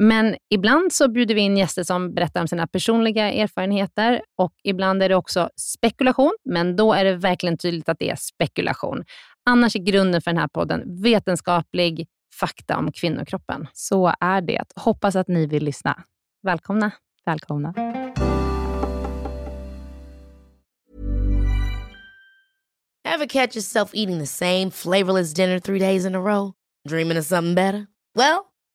Men ibland så bjuder vi in gäster som berättar om sina personliga erfarenheter och ibland är det också spekulation, men då är det verkligen tydligt att det är spekulation. Annars är grunden för den här podden vetenskaplig fakta om kvinnokroppen. Så är det. Hoppas att ni vill lyssna. Välkomna. Välkomna. Ever catch yourself eating the same flavorless dinner three days in a row? Dreaming of something better? Well,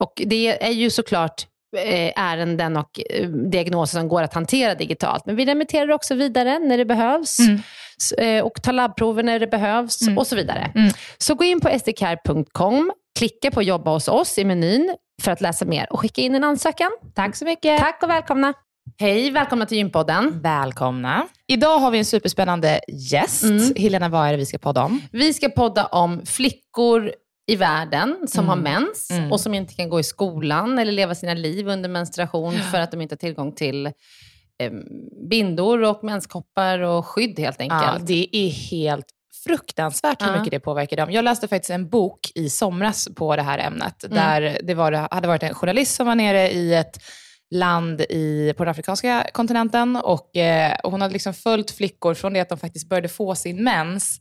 Och det är ju såklart Eh, ärenden och eh, diagnoser som går att hantera digitalt. Men vi remitterar också vidare när det behövs mm. Eh, och tar labbprover när det behövs mm. och så vidare. Mm. Så gå in på sdcare.com, klicka på jobba hos oss i menyn för att läsa mer och skicka in en ansökan. Tack så mycket. Tack och välkomna. Hej, välkomna till Gympodden. Välkomna. Idag har vi en superspännande gäst. Mm. Helena, vad är det vi ska podda om? Vi ska podda om flickor i världen som mm. har mens mm. och som inte kan gå i skolan eller leva sina liv under menstruation för att de inte har tillgång till eh, bindor och menskoppar och skydd helt enkelt. Ja, det är helt fruktansvärt hur mycket det påverkar dem. Jag läste faktiskt en bok i somras på det här ämnet, mm. där det var, hade varit en journalist som var nere i ett land i, på den afrikanska kontinenten och, eh, och hon hade liksom följt flickor från det att de faktiskt började få sin mens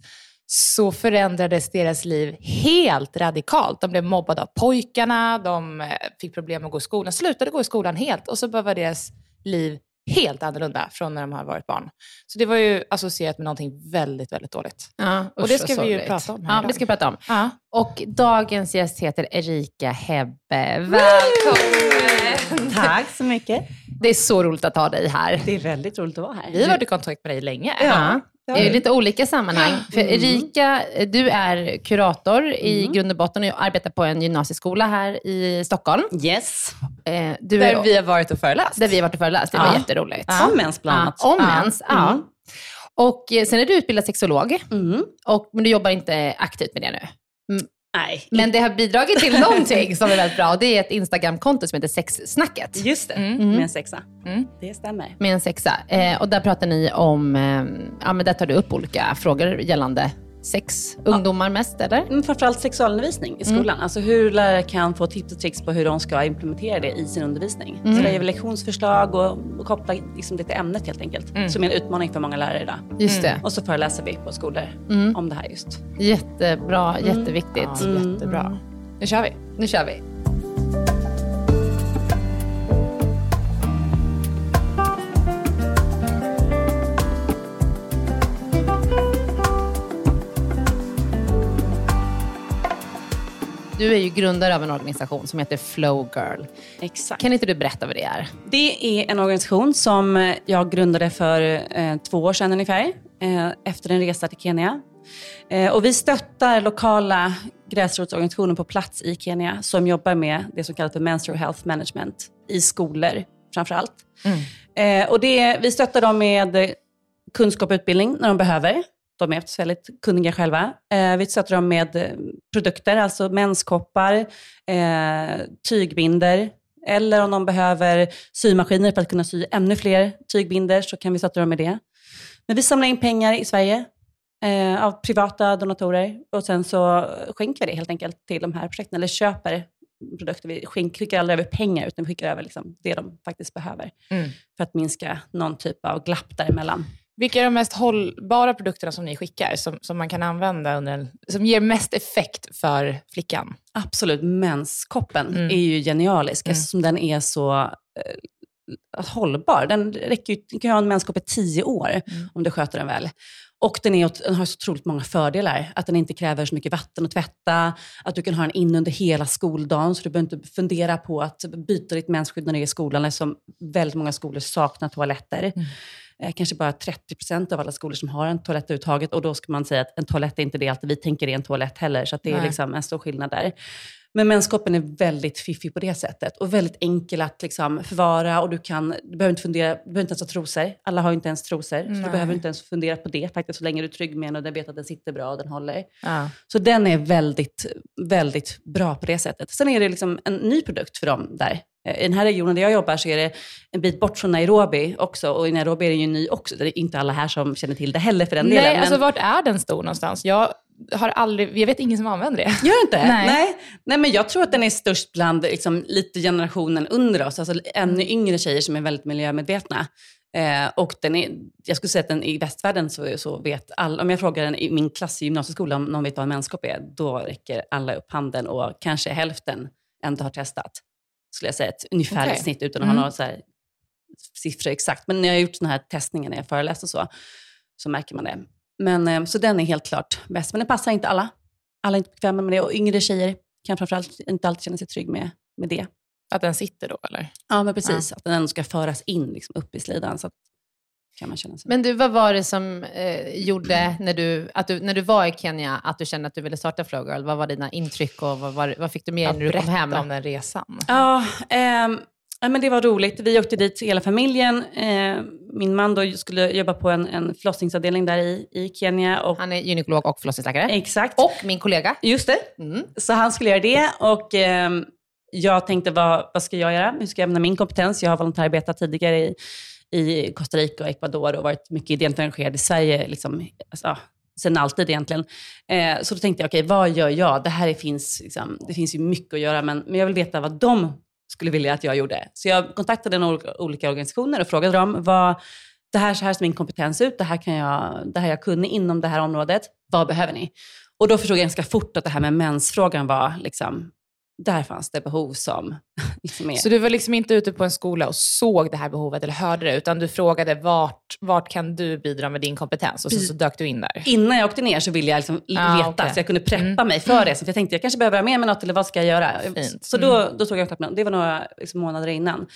så förändrades deras liv helt radikalt. De blev mobbade av pojkarna, de eh, fick problem med att gå i skolan, slutade gå i skolan helt och så var deras liv helt annorlunda från när de har varit barn. Så det var ju associerat med någonting väldigt, väldigt dåligt. Ja, usch, och det ska vi ju prata om här Ja, idag. vi ska prata om. Ja. Och dagens gäst heter Erika Hebbe. Välkommen! Tack så mycket. Det är så roligt att ha dig här. Det är väldigt roligt att vara här. Vi har varit i kontakt med dig länge. Ja. I lite olika sammanhang. För mm. Erika, du är kurator i mm. grund och botten och arbetar på en gymnasieskola här i Stockholm. Yes. Eh, du där är, vi har varit och föreläst. Där vi har varit och föreläst. Det ja. var jätteroligt. Ja. Om mens bland annat. Ja, om mens, ja. Mm. Och eh, sen är du utbildad sexolog, mm. och, men du jobbar inte aktivt med det nu. Nej. Men det har bidragit till någonting som är väldigt bra och det är ett Instagram-konto som heter Sexsnacket. Just det, mm. med en sexa. Mm. Det stämmer. Med en sexa. Eh, och där pratar ni om, eh, ja men där tar du upp olika frågor gällande sex ungdomar mest, eller? Men framförallt sexualundervisning i skolan. Alltså hur lärare kan få tips och tricks på hur de ska implementera det i sin undervisning. Så det är väl lektionsförslag och, och koppla liksom det till ämnet helt enkelt. Som är en utmaning för många lärare idag. Just det. Och så föreläser vi på skolor om det här just. Jättebra, jätteviktigt. Ja, jättebra. Nu kör vi. Nu kör vi. Du är ju grundare av en organisation som heter Flow Girl. Exakt. Kan inte du berätta vad det är? Det är en organisation som jag grundade för eh, två år sedan ungefär, eh, efter en resa till Kenya. Eh, och vi stöttar lokala gräsrotsorganisationer på plats i Kenya som jobbar med det som kallas för menstrual health management i skolor framför allt. Eh, och det, vi stöttar dem med kunskap och utbildning när de behöver. De är väldigt kunniga själva. Eh, vi stöttar dem med eh, produkter, alltså menskoppar, eh, tygbinder, eller om de behöver symaskiner för att kunna sy ännu fler tygbinder så kan vi stötta dem med det. Men vi samlar in pengar i Sverige eh, av privata donatorer och sen så skänker vi det helt enkelt till de här projekten, eller köper produkter. Vi skänk- skickar aldrig över pengar, utan vi skickar över liksom det de faktiskt behöver Mm. för att minska någon typ av glapp däremellan. Vilka är de mest hållbara produkterna som ni skickar, som, som man kan använda under en, som ger mest effekt för flickan? Absolut, menskoppen Mm. är ju genialisk Mm. eftersom den är så eh, hållbar. Den, räcker ju, du kan ha en menskopp i tio år Mm. om du sköter den väl. Och den, är, den har så otroligt många fördelar. Att den inte kräver så mycket vatten att tvätta, att du kan ha den in under hela skoldagen, så du behöver inte fundera på att byta ditt mensskydd när du är i skolan, eftersom väldigt många skolor saknar toaletter. Mm. Eh, Kanske bara 30% av alla skolor som har en toalett överhuvudtaget. Och då ska man säga att en toalett är inte det alltid vi tänker är en toalett heller. Så det är liksom en stor skillnad där. Men menskoppen är väldigt fiffig på det sättet. Och väldigt enkel att liksom förvara. Och du, kan, du behöver inte fundera, du behöver inte ens ha trosor. Alla har inte ens trosor. Så Nej. du behöver inte ens fundera på det faktiskt. Så länge du är trygg med den och du vet att den sitter bra och den håller. Ja. Så den är väldigt, väldigt bra på det sättet. Sen är det liksom en ny produkt för dem där. Eh, I den här regionen där jag jobbar så är det en bit bort från Nairobi också. Och i Nairobi är det ju ny också. Det är inte alla här som känner till det heller för den delen. Nej, men- alltså vart är den stor någonstans? Jag har aldrig, jag vet ingen som använder det. Gör inte? Nej. Nej. Nej, men jag tror att den är störst bland liksom, lite generationen under oss. Alltså ännu yngre tjejer som är väldigt miljömedvetna. Eh, och den är, jag skulle säga att den i västvärlden så, så vet alla, om jag frågar en i min klass i gymnasieskolan om någon vet vad en menskopp är, då räcker alla upp handen och kanske hälften ändå har testat. Skulle jag säga, ett ungefärligt Okej. snitt utan att Mm. ha några så här siffror exakt. Men när jag har gjort såna här testningar när jag föreläst och så, så märker man det. Men, eh, så den är helt klart bäst. Men den passar inte alla. Alla är inte bekväma med det. Och yngre tjejer kan framförallt inte alltid känna sig trygg med, med det. Att den sitter då, eller? Ja, men precis. Att den ändå ska föras in liksom, upp i slidan. Så att, kan man känna sig. Men du, vad var det som eh, gjorde, när du, att du, när du var i Kenya, att du kände att du ville starta Flow Girl? Vad var dina intryck och vad, var, vad fick du med dig när du kom hem? om den resan. Ja, ja, men det var roligt. Vi åkte dit hela familjen. Eh, min man då skulle jobba på en, en förlossningsavdelning där i, i Kenya. Och, Han är gynekolog och förlossningsläkare. exakt. Och min kollega. Just det. Mm. Så han skulle göra det och ehm, jag tänkte, vad, vad ska jag göra? Hur ska jag använda min kompetens? Jag har volontärsarbetat tidigare i, i Costa Rica och Ecuador och varit mycket ideellt engagerad i Sverige, liksom, alltså, sen alltid egentligen. Eh, så då tänkte jag, okej, vad gör jag? Det här finns, liksom, det finns ju mycket att göra, men, men jag vill veta vad de skulle vilja att jag gjorde. Så jag kontaktade några olika organisationer och frågade dem, vad, det här, så här ser min kompetens ut, det här, kan jag, det här jag kunde inom det här området, vad behöver ni? Och då förstod jag ganska fort att det här med mensfrågan var, liksom, där fanns det behov som liksom. Så du var liksom inte ute på en skola och såg det här behovet eller hörde det, utan du frågade vart, vart kan du bidra med din kompetens? Och så, så dök du in där. Innan jag åkte ner så ville jag liksom Ah, veta, okej. så jag kunde preppa Mm. mig för det. Så jag tänkte jag kanske behöver ha med mig något, eller vad ska jag göra? Fint. Så då, då tog jag med dem. Det var några liksom, månader innan.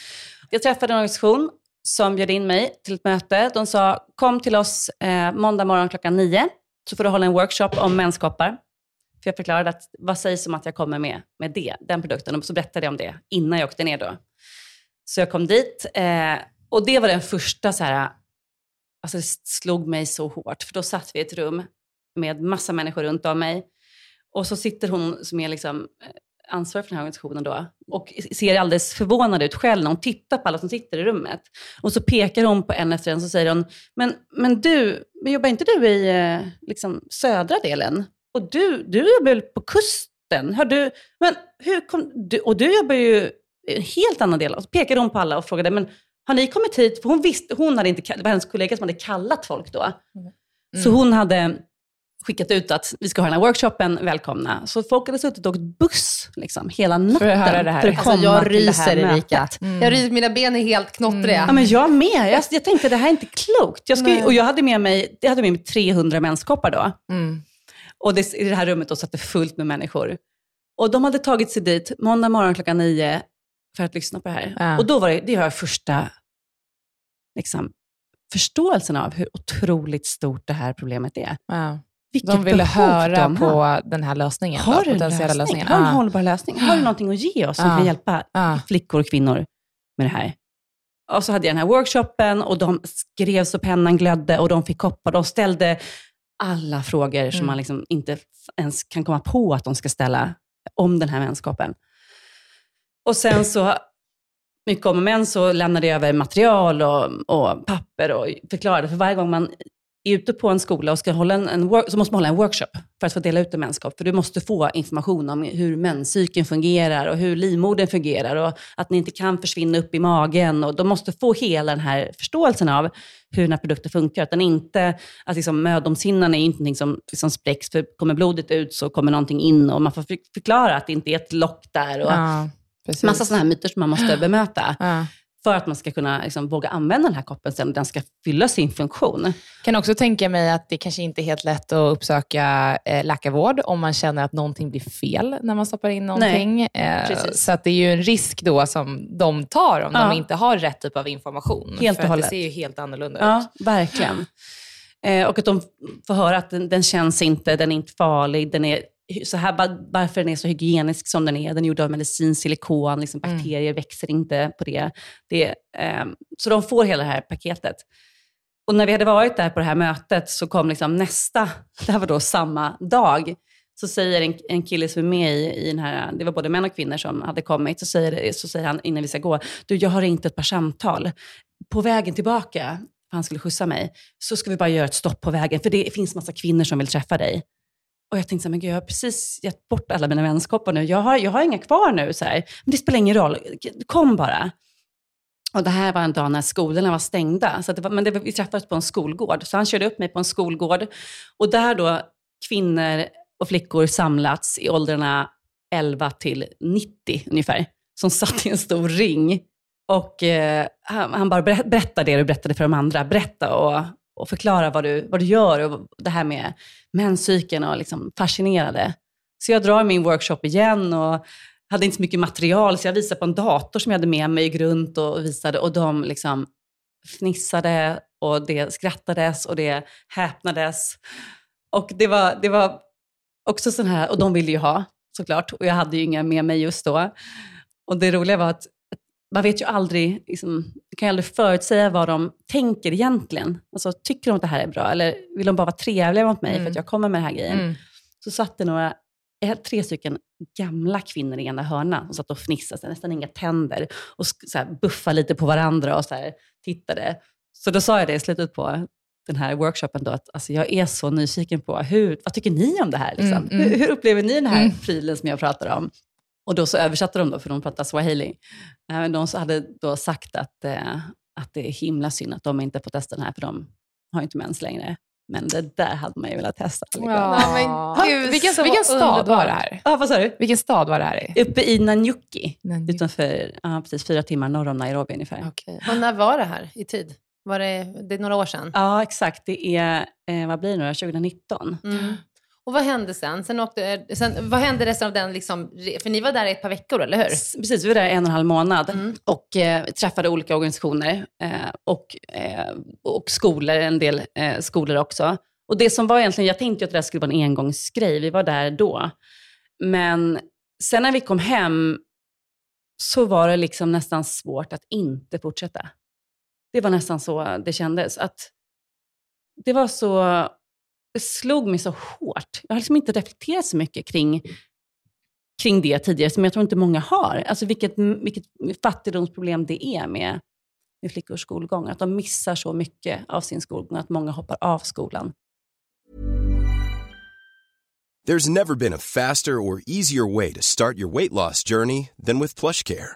Jag träffade en organisation som bjöd in mig till ett möte. De sa, kom till oss eh, måndag morgon klockan nio, så får du hålla en workshop om menskoppar. Så jag förklarade att, vad sägs om att jag kommer med, med det, den produkten? Och så berättade jag om det innan jag åkte ner då. Så jag kom dit eh, och det var den första så här, alltså det slog mig så hårt. För då satt vi i ett rum med massa människor runt om mig. Och så sitter hon som är liksom, eh, ansvarig för den här organisationen då och ser alldeles förvånad ut själv när hon tittar på alla som sitter i rummet. Och så pekar hon på en efter en och säger hon, men, men du, men jobbar inte du i eh, liksom, södra delen? Och du, du jobbar väl på kusten? Har du, men hur kom, du, och du jobbar ju i en helt annan del. Och så pekade hon på alla och frågade, men har ni kommit hit? För hon visste, hon hade inte, det var hennes kollega som hade kallat folk då. Mm. Så hon hade skickat ut att vi ska ha den här workshopen, välkomna. Så folk hade suttit och åkt buss liksom, hela natten för att höra det här. För att alltså, jag ryser Erika. Mm. Jag ryser, mina ben är helt knottriga. Mm. Ja, men jag med. Jag, jag tänkte det här är inte klokt. Jag, ska, och jag hade med mig, jag hade med mig 300 menskoppar då. Mm. Och det, i det här rummet då satt det fullt med människor. Och de hade tagit sig dit måndag morgon klockan nio för att lyssna på det här. Ja. Och då var det, det var första liksom, förståelsen av hur otroligt stort det här problemet är. Ja. de ville höra de på den här lösningen. Har du en lösning? Lösningen. Har du en hållbar lösning? Har du någonting att ge oss som kan hjälpa flickor och kvinnor med det här? Och så hade jag den här workshopen och de skrev så pennan glödde och de fick koppar. De ställde alla frågor mm. som man liksom inte ens kan komma på att de ska ställa om den här vänskapen. Och sen så, mycket om och men, så lämnade jag över material och, och papper och förklarade. För varje gång man är ute på en skola och ska hålla en, en work, så måste man hålla en workshop för att få dela ut en menskopp. För du måste få information om hur menscykeln fungerar och hur livmodern fungerar och att ni inte kan försvinna upp i magen. Och de måste få hela den här förståelsen av hur den här produkten funkar. Att den inte, att liksom mödomshinnan är inte någonting som liksom spräcks, för kommer blodet ut så kommer någonting in och man får förklara att det inte är ett lock där. Och ja, massa sådana här myter som man måste bemöta. Ja för att man ska kunna liksom, våga använda den här koppen sen och den ska fylla sin funktion. Kan också tänka mig att det kanske inte är helt lätt att uppsöka eh, läkarvård om man känner att någonting blir fel när man stoppar in någonting. Eh, så att det är ju en risk då som de tar om ja. de inte har rätt typ av information. Helt hållet. det ser ju helt annorlunda ja, ut. Verkligen. Eh, och att de får höra att den, den känns inte, den är inte farlig, den är så här, varför den är så hygienisk som den är. Den är gjord av medicinsk silikon, liksom mm. bakterier mm. växer inte på det. det eh, så de får hela det här paketet. Och när vi hade varit där på det här mötet så kom liksom nästa, det här var då samma dag, så säger en, en kille som är med i, i den här, det var både män och kvinnor som hade kommit, så säger, så säger han innan vi ska gå, du jag har ringt ett par samtal. På vägen tillbaka, för han skulle skjutsa mig, så ska vi bara göra ett stopp på vägen, för det finns massa kvinnor som vill träffa dig. Och jag tänkte så här, men gud, jag har precis gett bort alla mina vänskaper nu. Jag har, jag har inga kvar nu. Så här. Men det spelar ingen roll, kom bara. Och det här var en dag när skolorna var stängda. Så det var, men det var, vi träffades på en skolgård. Så han körde upp mig på en skolgård. Och där då kvinnor och flickor samlats i åldrarna 11 till 90 ungefär. Som satt i en stor ring. Och eh, han, han, bara berättade det du berättade för de andra. Berätta och, och förklara vad du, vad du gör och det här med menscykeln och liksom fascinerade. Så jag drar min workshop igen och hade inte så mycket material så jag visade på en dator som jag hade med mig, gick runt och visade och de liksom fnissade och det skrattades och det häpnades. Och det var, det var också sån här, och de ville ju ha såklart och jag hade ju inga med mig just då. Och det roliga var att man vet ju aldrig, liksom, kan ju aldrig förutsäga vad de tänker egentligen. Alltså, tycker de att det här är bra eller vill de bara vara trevliga mot mig mm. för att mm. jag kommer med den här grejen? Mm. Så satt det några, tre stycken gamla kvinnor i ena hörnan som satt och fnissade, nästan inga tänder och så här, buffade lite på varandra och så här, tittade. Så då sa jag det i slutet på den här workshopen då, att alltså, jag är så nyfiken på, hur, vad tycker ni om det här? Liksom? Mm, mm. hur, hur, upplever ni den här mm. prylen som jag pratar om? Och då så översatte de, då, för de pratar swahili. Eh, de hade då sagt att, eh, att det är himla synd att de inte får testa den här, för de har inte mens längre. Men det där hade man ju velat testa. Liksom. Ja, men Gud, vilken, vilken stad var det här? Ja, vad sa du? Vilken stad var det här i? Uppe i Nanyuki, Nanyuki. utanför, ja, precis fyra timmar norr om Nairobi ungefär. Okay. Och när var det här i tid? Var det, det är några år sedan? Ja, exakt. Det är, eh, vad blir det nu 2019. Mm. Och vad hände sen? Sen, åkte, sen vad hände resten av den, liksom, för ni var där i ett par veckor, eller hur? Precis, vi var där en och en halv månad mm. och eh, träffade olika organisationer eh, och, eh, och skolor, en del eh, skolor också. Och det som var egentligen, jag tänkte att det där skulle vara en engångsgrej, vi var där då. Men sen när vi kom hem så var det liksom nästan svårt att inte fortsätta. Det var nästan så det kändes. Att det var så det slog mig så hårt. Jag har liksom inte reflekterat så mycket kring kring det tidigare, som jag tror inte många har. Alltså vilket, vilket fattigdomsproblem det är med, med flickors skolgång. Att de missar så mycket av sin skolgång, att många hoppar av skolan. There's never been a faster or easier way to start your weight loss journey than with PlushCare.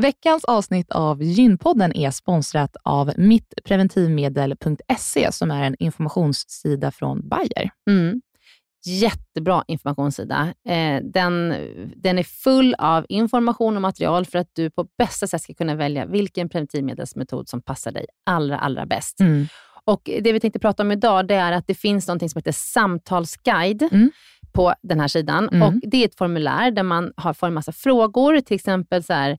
Veckans avsnitt av Gynpodden är sponsrat av mittpreventivmedel.se som är en informationssida från Bayer. Mm. Jättebra informationssida. Eh, den, den är full av information och material för att du på bästa sätt ska kunna välja vilken preventivmedelsmetod som passar dig allra, allra bäst. Mm. Och Det vi tänkte prata om idag det är att det finns något som heter samtalsguide Mm. på den här sidan. Mm. Och Det är ett formulär där man har, får en massa frågor, till exempel så här,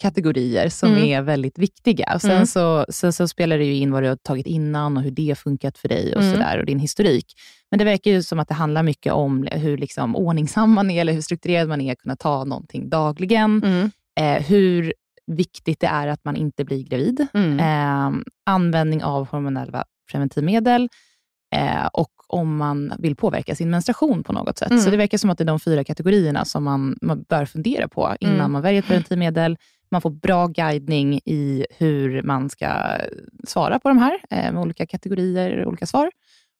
kategorier som Mm. är väldigt viktiga. Och sen, Mm. så, sen så spelar det ju in vad du har tagit innan och hur det funkat för dig och, Mm. sådär, och din historik. Men det verkar ju som att det handlar mycket om hur liksom ordningsam man är, eller hur strukturerad man är, att kunna ta någonting dagligen. Mm. Eh, hur viktigt det är att man inte blir gravid. Mm. Eh, användning av hormonella preventivmedel eh, och om man vill påverka sin menstruation på något sätt. Mm. Så det verkar som att det är de fyra kategorierna som man, man bör fundera på innan Mm. man väljer ett preventivmedel. Man får bra guidning i hur man ska svara på de här, eh, med olika kategorier, och olika svar.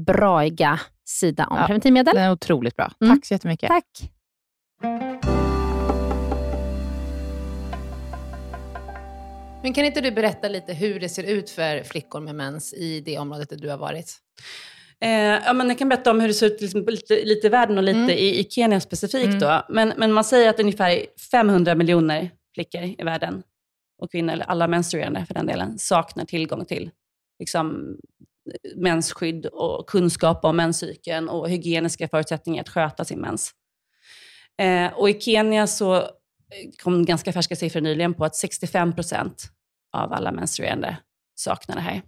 braiga sida om Ja. preventivmedel. Den är otroligt bra. Mm. Tack så jättemycket. Tack. Men kan inte du berätta lite hur det ser ut för flickor med mens i det området där du har varit? Eh, ja, men jag kan berätta om hur det ser ut liksom, lite, lite i världen och lite Mm. i, i Kenya specifikt. Mm. Då. Men, men man säger att ungefär 500 miljoner flickor i världen, och kvinnor, eller alla menstruerande för den delen, saknar tillgång till liksom, mensskydd och kunskap om menscykeln och hygieniska förutsättningar att sköta sin mens. Eh, och i Kenya så eh, kom ganska färska siffror nyligen på att 65 procent av alla menstruerande saknar det här.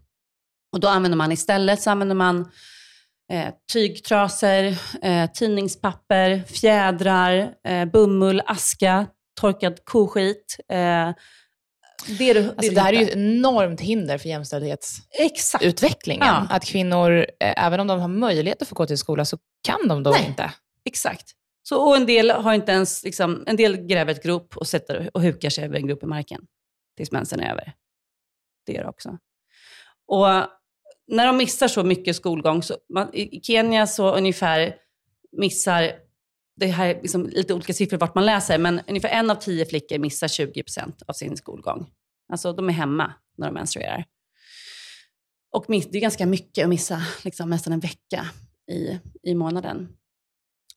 Och då använder man istället så använder man eh, tygtrasor, eh, tidningspapper, fjädrar, eh, bomull, aska, torkad koskit. Eh, det, du, Alltså, det här är ju ett enormt hinder för jämställdhetsutvecklingen. Ja. Att kvinnor, eh, även om de har möjlighet att få gå till skola, så kan de då Nej. inte. Exakt. Så, och en del har inte ens, liksom, en del gräver ett grop och, sätter, och hukar sig över en grop i marken tills mensen är över. Det gör det också. Och när de missar så mycket skolgång, så man, i Kenya så ungefär missar, det här är liksom lite olika siffror vart man läser, men ungefär en av tio flickor missar 20% av sin skolgång. Alltså de är hemma när de menstruerar. Och det är ganska mycket att missa liksom, nästan en vecka i, i månaden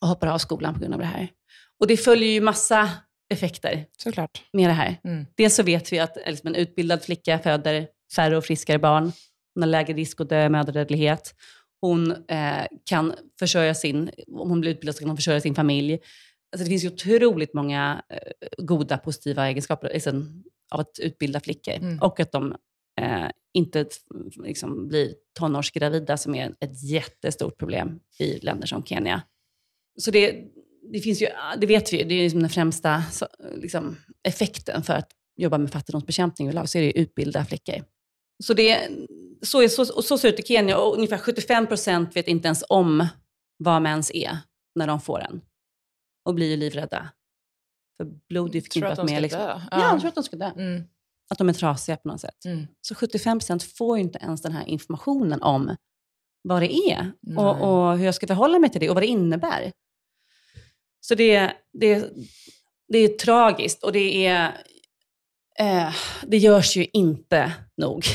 och hoppar av skolan på grund av det här. Och det följer ju massa effekter Såklart. med det här. Mm. Dels så vet vi att liksom, en utbildad flicka föder färre och friskare barn. Hon har lägre risk att dö i mödradödlighet. Hon eh, kan försörja sin, om hon blir utbildad så kan hon försörja sin familj. Alltså det finns ju otroligt många eh, goda positiva egenskaper liksom, av att utbilda flickor. Mm. Och att de eh, inte liksom, blir tonårsgravida som är ett jättestort problem i länder som Kenya. Så det, det finns ju, det vet vi det är liksom den främsta liksom, effekten för att jobba med fattigdomsbekämpning överlag, så är det ju utbilda flickor. Så, det, så, är, så, så ser det ut i Kenya och ungefär 75 procent vet inte ens om vad mens är när de får den. Och blir ju livrädda. För blod är förknippat de med... Liksom, dö. ja, jag tror att de ska dö. Mm. Att de är trasiga på något sätt. Mm. Så 75 procent får ju inte ens den här informationen om vad det är och, och hur jag ska förhålla mig till det och vad det innebär. Så det, det, det är tragiskt och det är... Eh, det görs ju inte nog.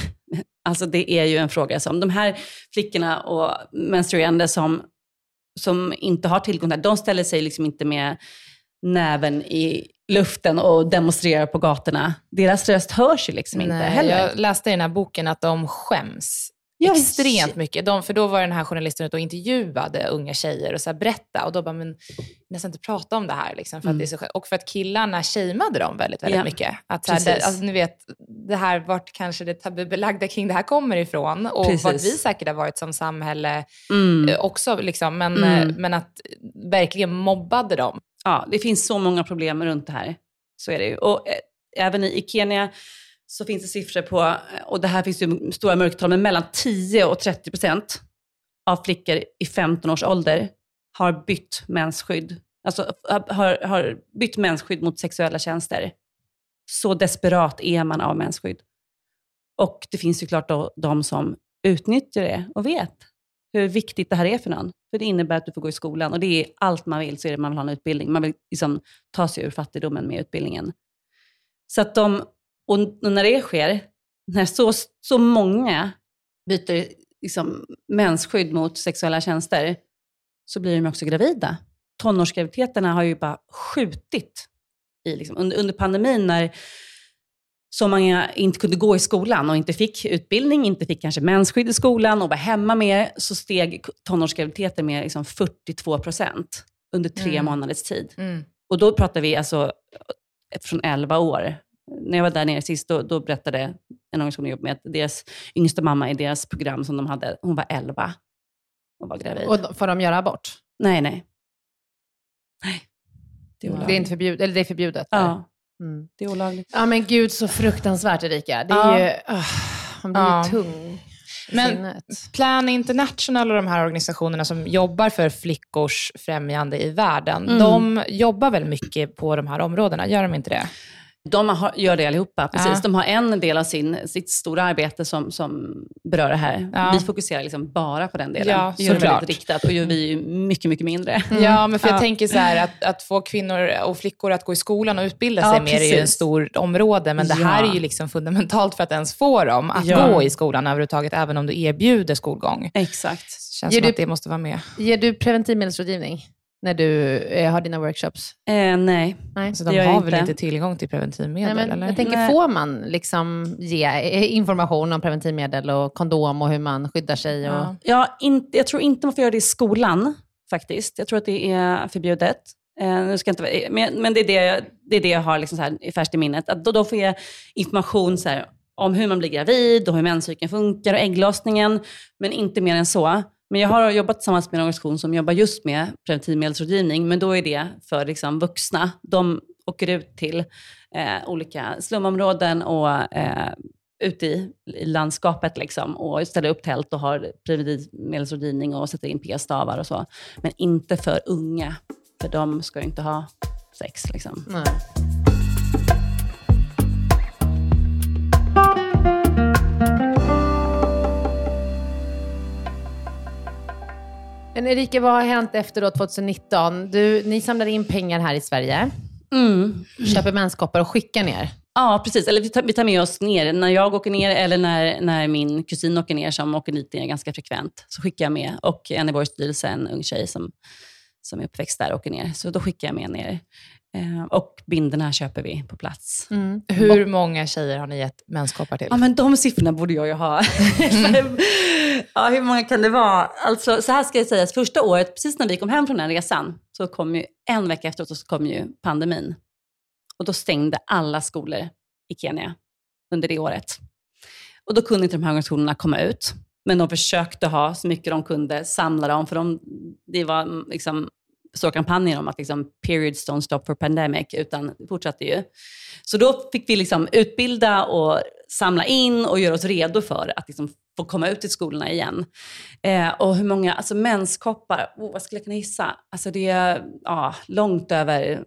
Alltså det är ju en fråga som de här flickorna och menstruerande som, som inte har tillgång till det, de ställer sig liksom inte med näven i luften och demonstrerar på gatorna. Deras röst hörs ju liksom inte Nej, heller. Jag läste i den här boken att de skäms Ja, extremt shit. mycket. De, för då var den här journalisten ute och intervjuade unga tjejer och så här berätta och då bara, men nästan inte prata om det här. Liksom, för att Mm. det är så, skönt. och för att killarna shameade dem väldigt, väldigt Ja, mycket. Att så här, det, alltså, ni vet, det här, vart kanske det tabubelagda kring det här kommer ifrån och Precis. vart vi säkert har varit som samhälle Mm. eh, också. Liksom, men, Mm. eh, men att verkligen mobbade dem. ja, det finns så många problem runt det här. Så är det ju. Och eh, även i, i Kenya så finns det siffror på, och det här finns ju stora mörkertal, men mellan 10 och 30 procent av flickor i 15 års ålder har bytt mensskydd. Alltså har, har bytt mensskydd mot sexuella tjänster. Så desperat är man av mensskydd. Och det finns ju klart då, de som utnyttjar det och vet hur viktigt det här är för någon. För det innebär att du får gå i skolan och det är allt man vill, så är det man vill ha en utbildning. Man vill liksom ta sig ur fattigdomen med utbildningen. Så att de, och när det sker, när så, så många byter liksom mensskydd mot sexuella tjänster, så blir de också gravida. Tonårsgraviditeterna har ju bara skjutit i, liksom, under, under pandemin när så många inte kunde gå i skolan och inte fick utbildning, inte fick kanske mensskydd i skolan och var hemma mer, så steg tonårsgraviditeter med liksom 42 procent under tre Mm. månaders tid. Mm. Och då pratar vi alltså från 11 år. När jag var där nere sist, då, då berättade en organisation jag med att deras yngsta mamma i deras program som de hade, hon var 11 och var gravid. Och får de göra abort? nej, nej. Nej. Det är Det är inte förbjudet, eller det är förbjudet? Ja, Mm. det är olagligt. Ja men gud så fruktansvärt Erika. Det är Ja. ju, ah, man blir Ja. ju tung Men- sinnet. Plan International och de här organisationerna som jobbar för flickors främjande i världen, Mm. de jobbar väl mycket på de här områdena, gör de inte det? De har, gör det allihopa, precis. Ja. De har en del av sin, sitt stora arbete som, som berör det här. Ja. Vi fokuserar liksom bara på den delen. Ja, vi gör det väldigt riktat och gör vi mycket, mycket mindre. Ja, men för jag Ja. tänker så här att, att få kvinnor och flickor att gå i skolan och utbilda Ja, sig mer är ju en precis. stor område, men det här är ju liksom fundamentalt för att ens få dem att Ja. gå i skolan överhuvudtaget, även om du erbjuder skolgång. Exakt. Känns Ger som du- att det måste vara med. Ger du preventivmedelsrådgivning när du eh, har dina workshops? Eh, nej. Nej. Så de har väl inte. inte tillgång till preventivmedel? Nej, men eller? jag tänker, Nej. får man liksom ge eh, information om preventivmedel och kondom och hur man skyddar sig? Och... Ja. Jag, in, jag tror inte man får göra det i skolan, faktiskt. Jag tror att det är förbjudet. Eh, nu ska jag inte, vara- men men det, är det, det är det jag har liksom så här i färskt i minnet. Att då, då får jag information så här, om hur man blir gravid och hur menscykeln funkar och ägglossningen, men inte mer än så. Men jag har jobbat tillsammans med en organisation som jobbar just med preventivmedelsrådgivning, men då är det för liksom vuxna. De åker ut till eh, olika slumområden och eh, ute i, i landskapet liksom, och ställer upp tält och har preventivmedelsrådgivning och sätter in p-stavar och så. Men inte för unga, för de ska ju inte ha sex. Liksom. Nej. Men Erika, vad har hänt efter då 2019? Du, ni samlar in pengar här i Sverige, Mm. köper menskoppar och skickar ner. Ja, precis. Eller vi tar, vi tar med oss ner. När jag åker ner eller när, när min kusin åker ner, som åker dit ner ganska frekvent, så skickar jag med. Och en i vår styrelse, en ung tjej som, som är uppväxt där, åker ner. Så då skickar jag med ner. Eh, och binderna köper vi på plats. Mm. Hur många tjejer har ni gett menskoppar till? Ja, men de siffrorna borde jag ju ha. ja, hur många kan det vara? Alltså, så här ska jag säga, första året, precis när vi kom hem från den resan, så kom ju en vecka efteråt så kom ju pandemin. Och då stängde alla skolor i Kenya under det året. Och då kunde inte de här organisationerna komma ut. Men de försökte ha så mycket de kunde, samla dem, för de, det var mm, liksom så kampanjer om att liksom, periods don't stop for pandemic, utan det fortsatte ju. Så då fick vi liksom utbilda och samla in och göra oss redo för att liksom få komma ut till skolorna igen. Eh, och hur många, alltså menskoppar, oh, vad skulle jag kunna gissa? Alltså det är ja, långt över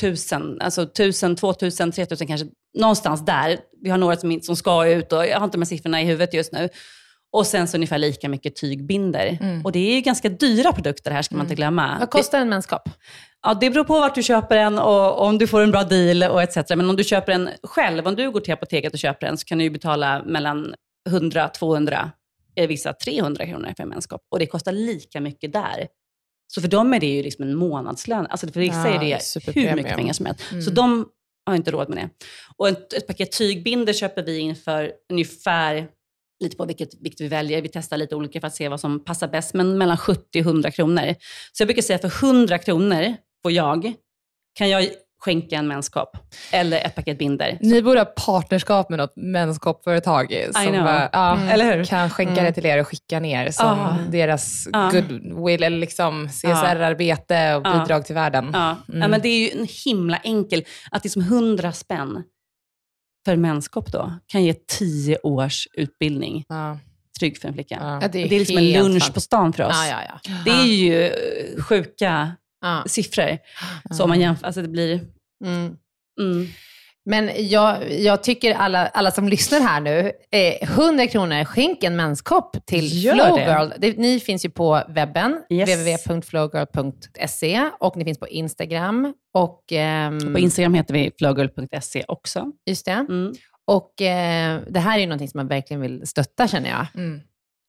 tusen, alltså tusen, två tusen, tre tusen kanske, någonstans där. Vi har några som, som ska ut och jag har inte de här siffrorna i huvudet just nu. Och sen så ungefär lika mycket tygbinder. Mm. Och det är ju ganska dyra produkter här, ska man inte glömma. Vad kostar en menskopp? Ja, det beror på vart du köper den och om du får en bra deal och etc. Men om du köper den själv, om du går till apoteket och köper den, så kan du ju betala mellan 100, 200, eller vissa 300 kronor för en menskopp. Och det kostar lika mycket där. Så för dem är det ju liksom en månadslön. Alltså för vissa är det hur mycket pengar som helst. Så Mm. de har inte råd med det. Och ett, ett paket tygbinder köper vi in för ungefär, lite på vilket vikt vi väljer, vi testar lite olika för att se vad som passar bäst, men mellan 70 och 100 kronor. Så jag brukar säga för 100 kronor får jag, kan jag skänka en menskopp eller ett paket binder. Ni borde ha partnerskap med något menskoppföretag som bara, ja, Mm. Eller hur? kan skänka Mm. det till er och skicka ner som Ja. deras Ja. goodwill eller liksom CSR-arbete och Ja. bidrag till världen. Ja, Mm. ja, men det är ju en himla enkel, att liksom 100 spänn för menskopp då kan ge 10 års utbildning Ja. trygg för en flicka. Ja. Ja, Det är liksom en lunch sant. på stan för oss. Ja, ja, ja. Det är ju sjuka ja. siffror. Så om man jämför, alltså det blir... Mm. Mm. Men jag, jag tycker alla, alla som lyssnar här nu, eh, 100 kronor, skänk en menskopp till Gör Flowgirl. Det. Ni finns ju på webben, Yes. www.flowgirl.se och ni finns på Instagram. Och, ehm, På Instagram heter vi flowgirl.se också. Just det. Mm. Och eh, det här är ju någonting som man verkligen vill stötta känner jag. Mm.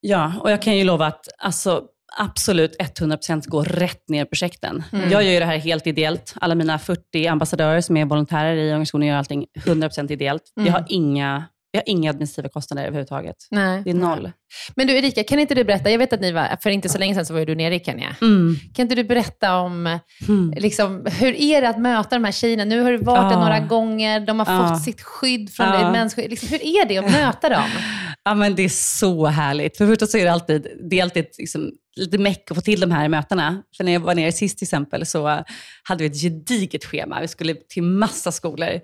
Ja, och jag kan ju lova att alltså, absolut 100% går rätt ner i projekten. Mm. Jag gör ju det här helt ideellt. Alla mina 40 ambassadörer som är volontärer i organisationen gör allting 100% ideellt. Mm. Vi, har inga, vi har inga administrativa kostnader överhuvudtaget. Nej. Det är noll. Men du Erika, kan inte du berätta, jag vet att ni var, för inte så länge sedan så var du nere i Kenya. Mm. Kan inte du berätta om Mm. liksom, hur är det att möta de här tjejerna? Nu har du varit där Ja. några gånger, de har Ja. fått sitt skydd från det mänskliga. Liksom, hur är det att möta dem? Ja, men det är så härligt. För det första så är det alltid, det är alltid liksom, lite meck att få till de här mötena. För när jag var nere sist till exempel så hade vi ett gediget schema. Vi skulle till massa skolor.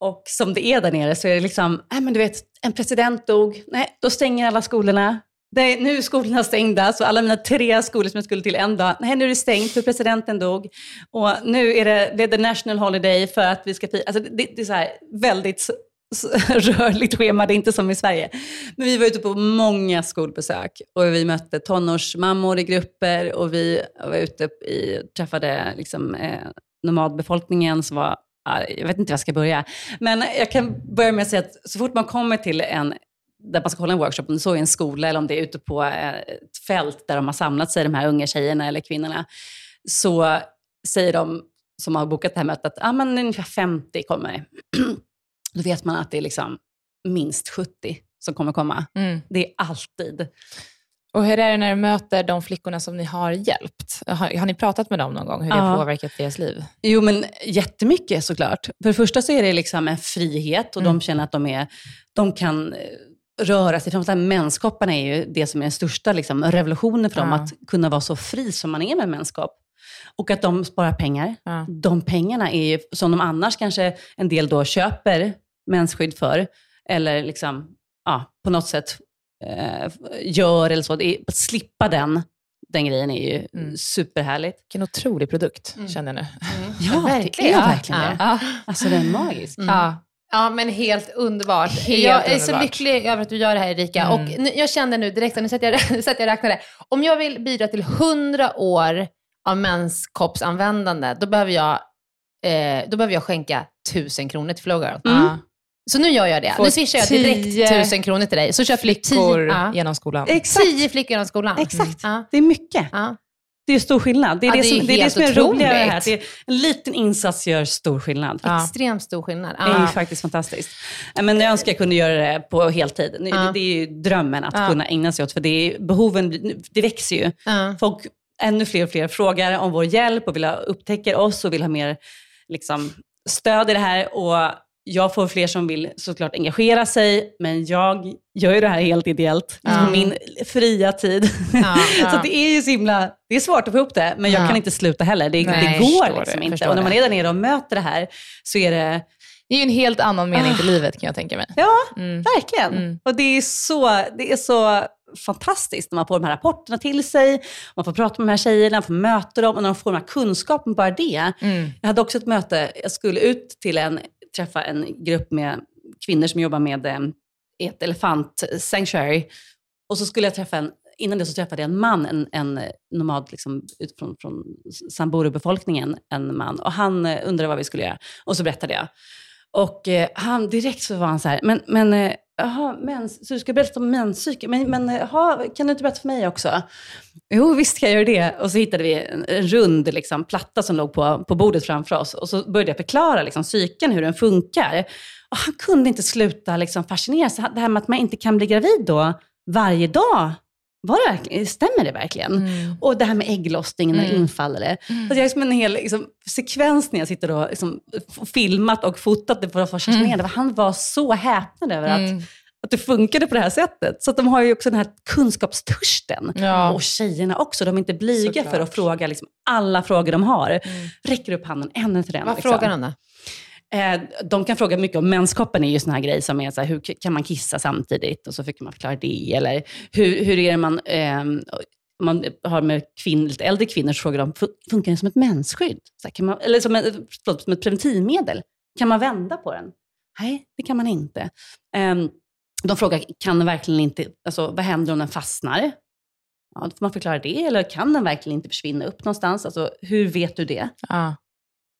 Och som det är där nere så är det liksom, nej men du vet, en president dog, nej då stänger alla skolorna. Nej, nu är skolorna stängda, så alla mina tre skolor som jag skulle till en dag, nej nu är det stängt för presidenten dog. Och nu är det, det är the national holiday för att vi ska fira. Alltså det, det är så här väldigt rörligt schema, det är inte som i Sverige. Men vi var ute på många skolbesök och vi mötte tonårsmammor i grupper och vi var ute i, träffade liksom, eh, nomadbefolkningen som var jag vet inte var jag ska börja. Men jag kan börja med att säga att så fort man kommer till en där man ska hålla en workshop, om det så är en skola eller om det är ute på eh, ett fält där de har samlat sig, de här unga tjejerna eller kvinnorna, så säger de som har bokat det här mötet att ah, men ungefär 50 kommer. Då vet man att det är liksom minst 70 som kommer komma. Mm. Det är alltid. Och hur är det när du möter de flickorna som ni har hjälpt? Har, har ni pratat med dem någon gång, hur det har påverkat deras liv? Jo, men jättemycket såklart. För det första så är det liksom en frihet och Mm. de känner att de, är, de kan eh, röra sig. Mänskapparna är ju det som är den största liksom, revolutionen för dem, Ja. att kunna vara så fri som man är med mänskap. Och att de sparar pengar. Ja. De pengarna är ju, som de annars kanske en del då köper mensskydd för, eller liksom, ja, på något sätt eh, gör eller så. Är, att slippa den, den grejen är ju Mm. superhärligt. Vilken otrolig produkt, Mm. känner jag nu. Ja, verkligen. det är Ja. verkligen Ja. det. Ja. Alltså den är magisk. Mm. Ja. Ja, men helt underbart. Helt jag är så underbart. lycklig över att du gör det här Erika. Mm. Och nu, jag kände nu direkt, nu satt jag, satt jag räknade. Om jag vill bidra till 100 år av menskoppsanvändande, då behöver jag, eh, då behöver jag skänka 1000 kronor till Flowgirl. Ja. Så nu gör jag det. Får nu swishar jag direkt 1000 kronor till dig. Så köper vi Flickor tio, ja, genom skolan. Exakt. tio flickor genom skolan. Exakt. Ja, Det är mycket. ja. Det är stor skillnad. Det är Ja, det, det som, det, är det som är roligare här. Det är, en liten insats gör stor skillnad. Extremt stor skillnad. Det är ju Ja. faktiskt fantastiskt. Ja, Men jag önskar jag kunde göra det på heltid. Ja. Det är ju drömmen att Ja. kunna ägna sig åt, för det är, behoven det växer ju. Ja. Folk, ännu fler och fler frågar om vår hjälp och vill ha, upptäcker oss och vill ha mer liksom, stöd i det här. Och jag får fler som vill såklart engagera sig, men jag gör ju det här helt ideellt. På min fria tid. Ja, så att det är ju så himla, det är svårt att få ihop det, men jag Ja. kan inte sluta heller. Det, Nej, det går liksom det, inte. Och när man är där nere och möter det här så är det Det är ju en helt annan mening till livet kan jag tänka mig. Ja, Mm. verkligen. Mm. Och det är, så, det är så fantastiskt när man får de här rapporterna till sig, man får prata med de här tjejerna, får möta dem och när de får den här kunskapen bara det. Mm. Jag hade också ett möte, jag skulle ut till en, träffa en grupp med kvinnor som jobbar med eh, ett elefant sanctuary. Och så skulle jag träffa en, innan det så träffade jag en man, en, en eh, nomad liksom, utifrån från Samburu-befolkningen, en man. Och han eh, undrade vad vi skulle göra. Och så berättade jag. Och eh, han, direkt så var han så här, men, men eh, Jaha, mens, så du ska berätta om menscykeln. Men, men aha, kan du inte berätta för mig också? Jo, visst kan jag göra det. Och så hittade vi en, en rund liksom, platta som låg på, på bordet framför oss. Och så började jag förklara liksom, cykeln, hur den funkar. Och han kunde inte sluta liksom, fascineras. Det här med att man inte kan bli gravid då varje dag. Var det stämmer det verkligen? Mm. Och det här med ägglossningen, när Mm. infaller det. Så jag har liksom en hel liksom, sekvens när jag sitter och liksom, filmat och fotat det för att fascinerad. Mm. Han var så häpnad över att, Mm. att det funkade på det här sättet. Så de har ju också den här kunskapstörsten. Ja. Och tjejerna också. De är inte blyga Såklart. för att fråga liksom, alla frågor de har. Räcker upp handen en efter en. Vad liksom. frågar han då? Eh, de kan fråga mycket om menskoppen, är ju sån här grej som är så här, hur kan man kissa samtidigt? Och så fick man förklara det. Eller hur, hur är det man, eh, om man har med kvinn, lite äldre kvinnor, så frågar de, "Fun- funkar den som ett mensskydd? Så kan man, eller som, en, förlåt, som ett preventivmedel? Kan man vända på den? Nej, det kan man inte. Eh, de frågar, kan den verkligen inte, alltså, vad händer om den fastnar? Ja, då får man förklara det. Eller kan den verkligen inte försvinna upp någonstans? Alltså, hur vet du det? Ja.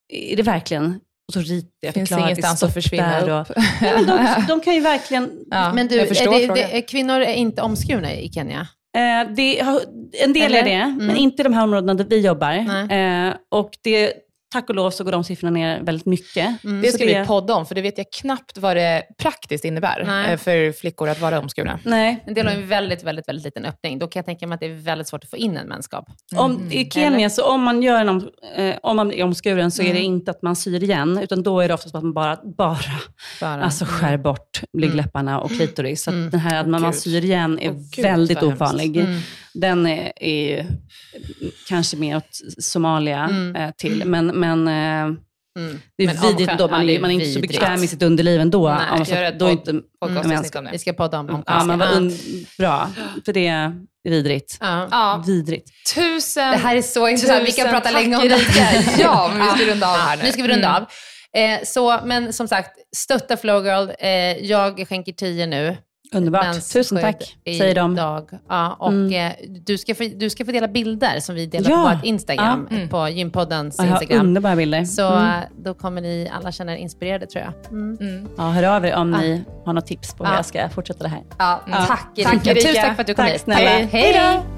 är det verkligen... Och så ritar jag, Finns förklarar ingenstans det att försvinna där upp. Och, ja, men de, de kan ju verkligen... Ja, Men du, är det, frågan. det, kvinnor är inte omskurna i Kenya? Eh, det, en del Eller? är det, Mm. men inte i de här områdena där vi jobbar. Eh, och det, tack och lov så går de siffrorna ner väldigt mycket. Mm. Det ska vi podda om, för det vet jag knappt vad det praktiskt innebär Nej. eh, för flickor att vara omskurna. Nej. En del har en väldigt, väldigt, väldigt liten öppning. Då kan jag tänka mig att det är väldigt svårt att få in en menskopp. Om, I Kenya, så om man, gör en om, eh, om man är omskuren så är Mm. det inte att man syr igen, utan då är det oftast att man bara, bara Bara. alltså, skär bort blygdläpparna och klitoris. Så att Mm. den här att man, man Gud. syr igen är Gud, väldigt hemskt. ovanlig. Mm. Den är, är ju kanske mer åt Somalia Mm. eh, till, men, men eh, Mm. det är Men vidrigt då. Man, ja, är, man är inte så bekväm i sitt underliv ändå. Nej, Om- så gör ett då är inte, Podcastavsnitt om det. Vi ska podda om, om ja, men vad und- bra, för det är vidrigt. Ja. Ja. Vidrigt. Tusen Det här är så intressant. Vi kan prata länge om det. Ja, men vi ska runda av här nu. Nu ska vi runda Mm. av. Eh, så, men som sagt, stötta Flowgirl. Eh, jag skänker 10 nu. Underbart. Tusen tack, i säger de. Dag. Ja, och Mm. eh, du, ska få, du ska få dela bilder som vi delar Ja. på vårt Instagram, Ja. Mm. på Gympoddens Ja, Instagram. underbara bilder. Så Mm. då kommer ni alla känna er inspirerade tror jag. Mm. Mm. Ja, hör av er om ni har något tips på hur Ja. jag ska fortsätta det här. Ja, Ja. Tack Erika. Tack, Erika. Tusen tack för att du kom Tack hit. snälla. Hej. Hej då.